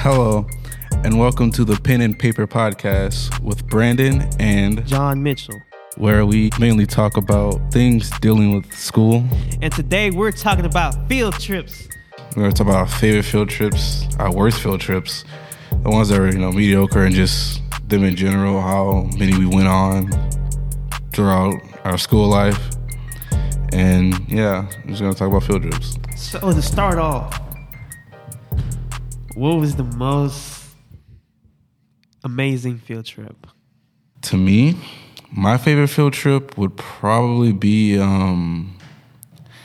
Hello, and welcome to the Pen and Paper Podcast with Brandon and John Mitchell. where we mainly talk about things dealing with school. And today we're talking about field trips. We're gonna talk about our favorite field trips, our worst field trips, the ones that are you know mediocre, and just them in general. How many we went on throughout our school life, and yeah, we're just gonna talk about field trips. So to start off, what was the most amazing field trip? To me, my favorite field trip would probably be. um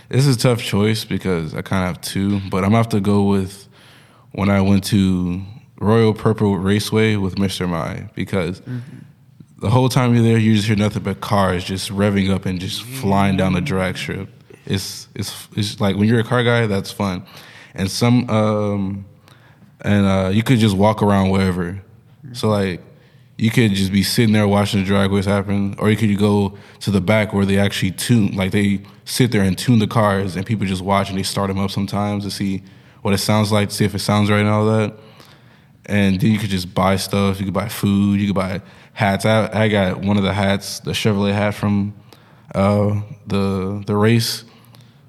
This is a tough choice because I kind of have two, but I'm gonna have to go with when I went to Royal Purple Raceway with Mr. Mai because the whole time you're there, you just hear nothing but cars just revving up and just flying down the drag strip. It's it's it's like when you're a car guy, that's fun, and some um and uh, you could just walk around wherever. So like you could just be sitting there watching the drag race happen, or you could go to the back where they actually tune, like they sit there and tune the cars, and people just watch and they start them up sometimes to see what it sounds like, to see if it sounds right and all that. And then you could just buy stuff. You could buy food. You could buy hats. I, I got one of the hats, the Chevrolet hat from uh, the the race.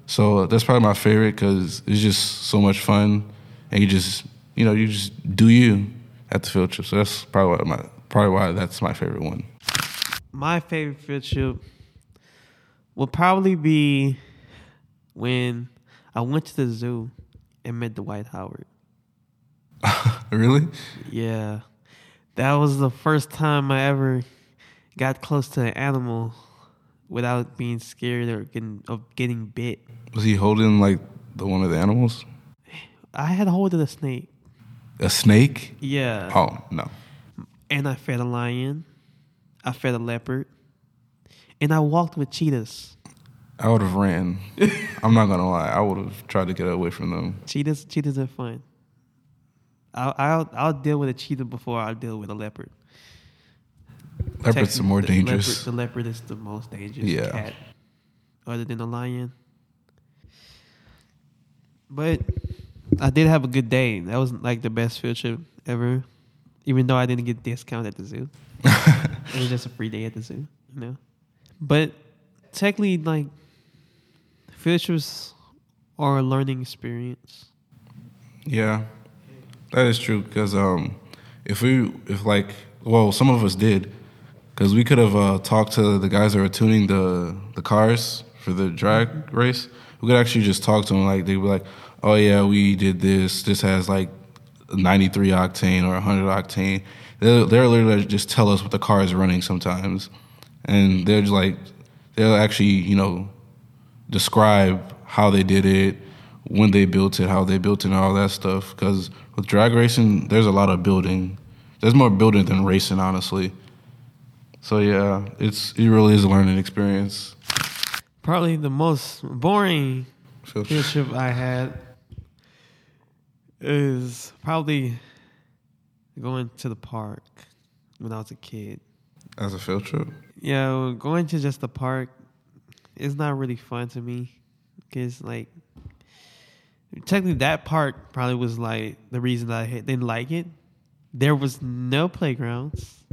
So that's probably my favorite because it's just so much fun, and you just you know you just do you at the field trip. So that's probably why my probably why that's my favorite one. My favorite field trip would probably be when I went to the zoo and met Dwight Howard. really? Yeah. That was the first time I ever got close to an animal without being scared or getting of getting bit. Was he holding like the one of the animals? I had a hold of the snake. A snake? Yeah. Oh no. And I fed a lion. I fed a leopard. And I walked with cheetahs. I would have ran. I'm not gonna lie. I would have tried to get away from them. Cheetahs cheetahs are fun. I'll I'll, I'll deal with a cheetah before I'll deal with a leopard. Leopards are more The dangerous. Leopard, the leopard is the most dangerous Yeah. cat, other than the lion. But I did have a good day. That was like the best field trip ever, even though I didn't get discount at the zoo. it was just a free day at the zoo, you know. But technically, like field trips are a learning experience. Yeah, that is true. Because um, if we, if like, well, some of us did, because we could have uh, talked to the guys that were tuning the the cars for the drag race. We could actually just talk to them. Like they'd be like, "Oh yeah, we did this. This has like 93 octane or 100 octane." They'll, they'll literally just tell us what the car is running sometimes, and they're just like, they'll actually, you know, describe how they did it, when they built it, how they built it, and all that stuff. Because with drag racing, there's a lot of building. There's more building than racing, honestly. So yeah, it's it really is a learning experience. Probably the most boring field trip I had is probably going to the park when I was a kid. As a field trip, Yeah, going to just the park is not really fun to me because, like, technically that part probably was like the reason that I didn't like it. There was no playgrounds,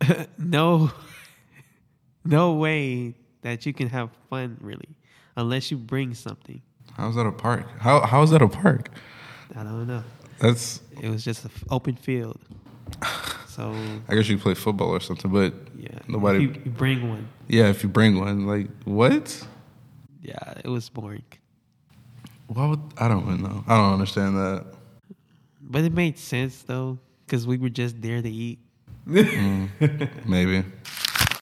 no, no way that you can have fun really, unless you bring something. How's that a park? How how's that a park? I don't know. That's It was just an open field. So I guess you play football or something, but yeah, Nobody- You, you bring one. yeah, if you bring one, like what? Yeah, it was boring, Why would I don't even know. I don't understand that. but it made sense though because we were just there to eat. Mm, maybe.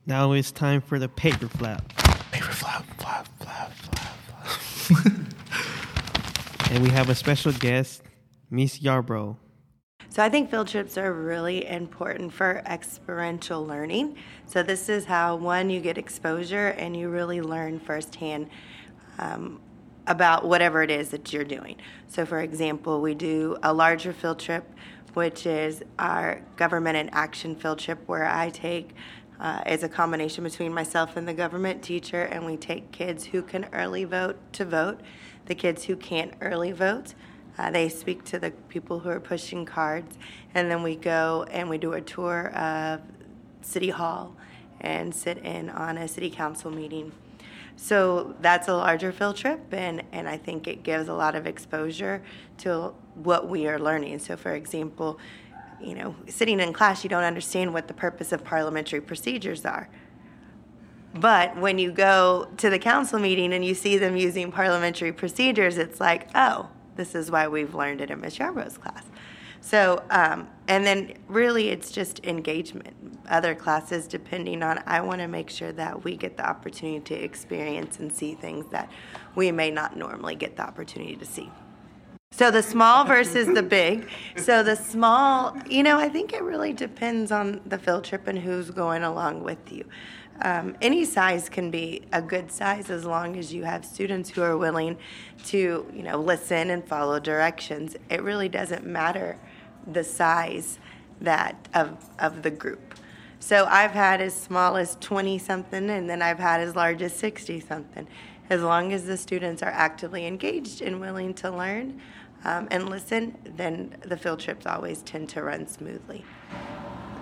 Now it's time for the paper flap, Paper flap, flap, flap, flap, flap. And we have a special guest, Miss Yarbrough. So I think field trips are really important for experiential learning. So this is how one you get exposure and you really learn firsthand um, about whatever it is that you're doing. So for example, we do a larger field trip, which is our government and action field trip, where I take uh, is a combination between myself and the government teacher, and we take kids who can early vote to vote, the kids who can't early vote Uh, they speak to the people who are pushing cards, and then we go and we do a tour of City Hall and sit in on a city council meeting. So that's a larger field trip, and, and I think it gives a lot of exposure to what we are learning. So, for example, you know, sitting in class, you don't understand what the purpose of parliamentary procedures are. But when you go to the council meeting and you see them using parliamentary procedures, it's like, oh, this is why we've learned it in Miss Yarborough's class. So, um, and then really it's just engagement. Other classes, depending on, I want to make sure that we get the opportunity to experience and see things that we may not normally get the opportunity to see. So the small versus the big. So the small, you know, I think it really depends on the field trip and who's going along with you. Um, any size can be a good size as long as you have students who are willing to, you know, listen and follow directions. It really doesn't matter the size that of of the group. So I've had as small as 20 something and then I've had as large as 60 something. As long as the students are actively engaged and willing to learn um, and listen, then the field trips always tend to run smoothly.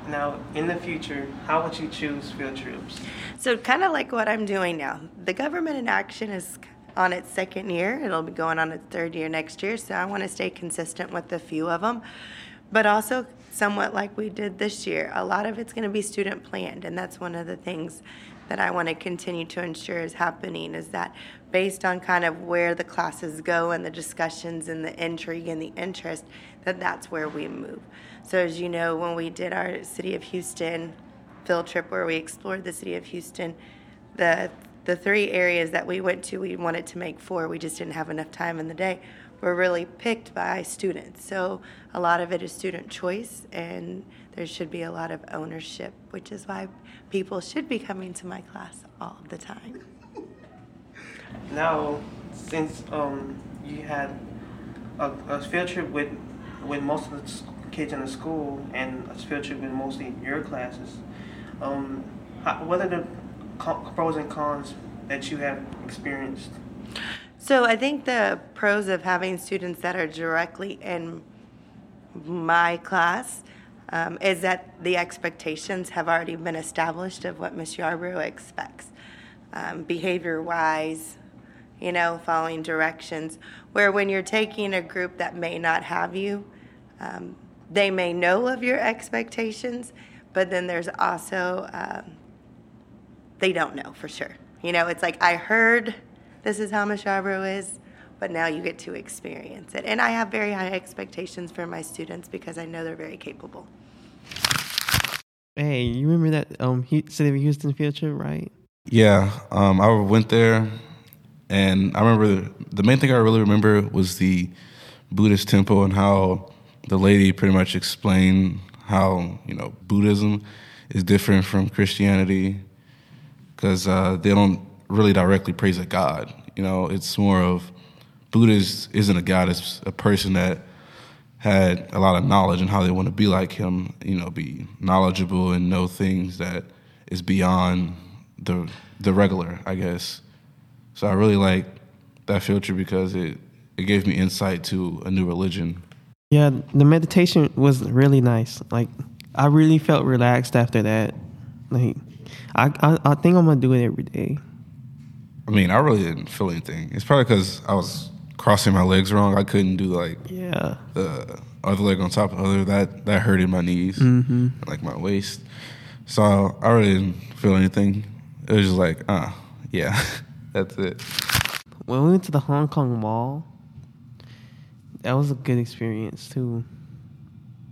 Now, in the future, how would you choose field trips? So, kind of like what I'm doing now. The government in action is on its second year. It'll be going on its third year next year. So, I want to stay consistent with a few of them, but also somewhat like we did this year. A lot of it's going to be student planned, and that's one of the things that I want to continue to ensure is happening is that based on kind of where the classes go and the discussions and the intrigue and the interest, that that's where we move. So, as you know, when we did our City of Houston field trip where we explored the City of Houston, the the three areas that we went to, we wanted to make four. We just didn't have enough time in the day. Were really picked by students. So a lot of it is student choice, and there should be a lot of ownership, which is why people should be coming to my class all the time. Now, since um, you had a, a field trip with with most of the kids in the school and a field trip with mostly your classes, um, how, what are the pros and cons that you have experienced? So I think the pros of having students that are directly in my class um, is that the expectations have already been established of what Miss Yarborough expects, um, behavior wise, you know, following directions. Where when you're taking a group that may not have you, um, they may know of your expectations, but then there's also, um, they don't know for sure. You know, it's like, I heard this is how Miss Yarborough is, but now you get to experience it. And I have very high expectations for my students because I know they're very capable. Hey, you remember that um City of Houston field trip, right? Yeah, um, I went there, and I remember the, the main thing I really remember was the Buddhist temple and how the lady pretty much explained how you know Buddhism is different from Christianity because uh, they don't really directly praise a god. You know, it's more of Buddha isn't a god; it's a person that had a lot of knowledge and how they want to be like him, you know, be knowledgeable and know things that is beyond the the regular, I guess. So I really like that filter because it it gave me insight to a new religion. Yeah, the meditation was really nice. Like I really felt relaxed after that. Like I I, I think I'm gonna do it every day. I mean, I really didn't feel anything. It's probably because I was crossing my legs wrong. I couldn't do like yeah the other leg on top of the other. That that hurted my knees, mm-hmm. like my waist. So I really didn't feel anything. It was just like, ah, uh, yeah, that's it. When we went to the Hong Kong Mall, that was a good experience too.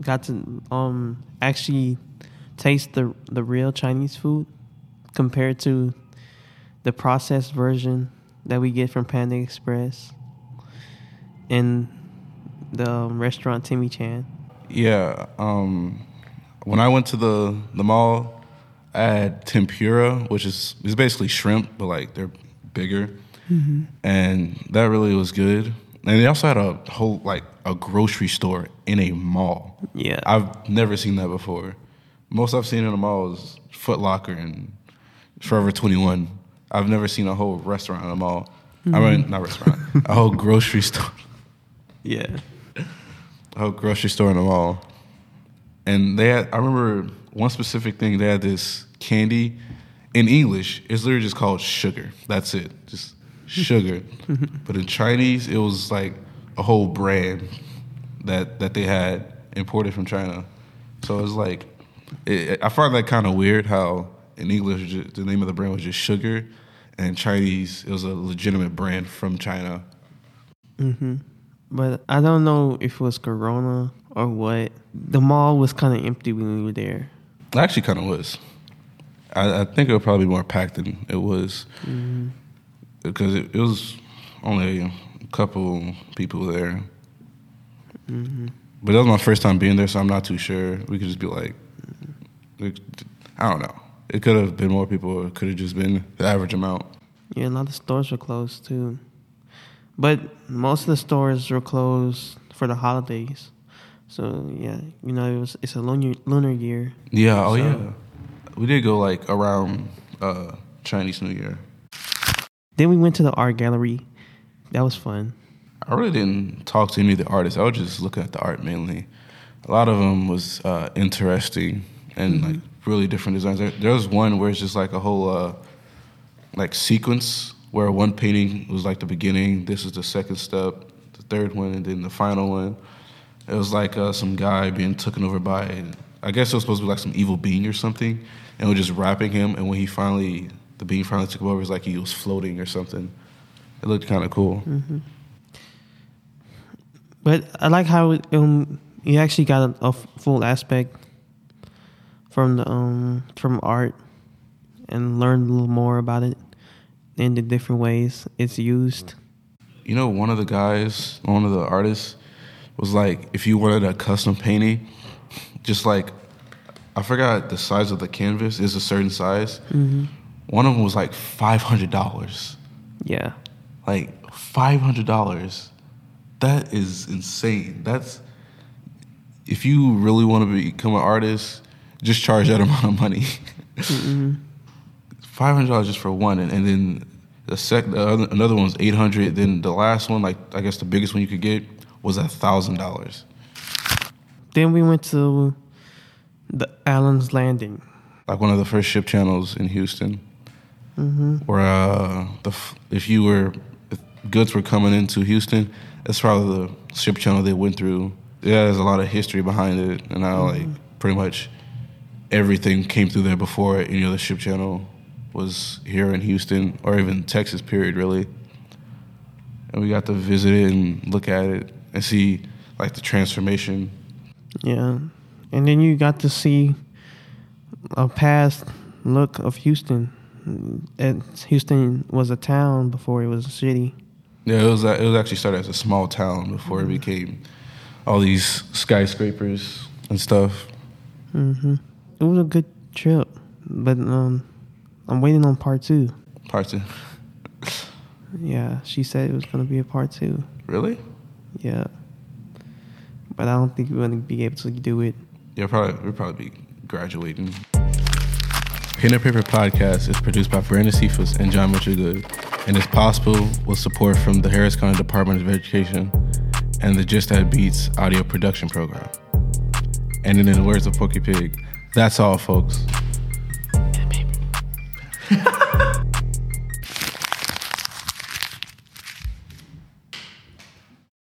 Got to um actually taste the the real Chinese food compared to the processed version that we get from Panda Express and the um, restaurant Timmy Chan? Yeah, um, when I went to the the mall, I had tempura, which is is basically shrimp, but like they're bigger, mm-hmm. and that really was good. And they also had a whole like a grocery store in a mall. Yeah, I've never seen that before. Most I've seen in a mall is Foot Locker and Forever Twenty One. I've never seen a whole restaurant in a mall. Mm-hmm. I mean, not restaurant, a whole grocery store. Yeah. a whole grocery store in the mall, and they had. I remember one specific thing. They had this candy in English. It's literally just called sugar. That's it, just sugar. but in Chinese, it was like a whole brand that that they had imported from China. So it was like, it, I find that kind of weird. How in English the name of the brand was just sugar, and Chinese it was a legitimate brand from China. Mm-hmm. But I don't know if it was Corona or what. The mall was kind of empty when we were there. It actually kind of was. I, I think it was probably more packed than it was mm-hmm. because it, it was only a couple people there. Mm-hmm. But that was my first time being there, so I'm not too sure. We could just be like, I don't know. It could have been more people, or it could have just been the average amount. Yeah, a lot of stores were closed too. But most of the stores were closed for the holidays. So yeah, you know, it was it's a lunar lunar year. Yeah. Oh So- yeah. We did go like around uh, Chinese New Year. Then we went to the art gallery. That was fun. I really didn't talk to any of the artists. I was just looking at the art mainly. A lot of them was uh, interesting and like really different designs. There, there was one where it's just like a whole uh, like sequence where one painting was like the beginning. This is the second step, the third one, and then the final one. It was like uh, some guy being taken over by, I guess it was supposed to be like some evil being or something, and was just wrapping him. And when he finally, the being finally took him over, it was like he was floating or something. It looked kind of cool. But I like how um you actually got a full aspect from the um from art and learned a little more about it and the different ways it's used. You know, one of the guys, one of the artists, was like, if you wanted a custom painting, just like, I forgot the size of the canvas is a certain size. One of them was like five hundred dollars. Yeah. Like five hundred dollars. That is insane. That's if you really want to become an artist, just charge that amount of money. Five hundred dollars just for one, and, and then the sec, the other, another one's eight hundred. Then the last one, like I guess the biggest one you could get, was a thousand dollars. Then we went to the Allen's Landing. Like one of the first ship channels in Houston, where uh, the if you were if goods were coming into Houston, that's probably the ship channel they went through. Yeah, there's a lot of history behind it, and how like pretty much everything came through there before any other ship channel was here in Houston or even Texas. Period, really. And we got to visit it and look at it and see like the transformation. Yeah. And then you got to see a past look of Houston. And Houston was a town before it was a city. Yeah, it was it was actually started as a small town before it became all these skyscrapers and stuff. hmm It was a good trip, but um, I'm waiting on part two. Part two. Yeah, she said it was gonna be a part two. Really? Yeah, but I don't think we're gonna be able to do it. Yeah, probably we'll probably be graduating. Pen and Paper Podcast is produced by Brandon Cephas and John Mitchell Good, and is possible with support from the Harris County Department of Education and the Just That Beats audio production program. And in the words of Porky Pig, that's all, folks.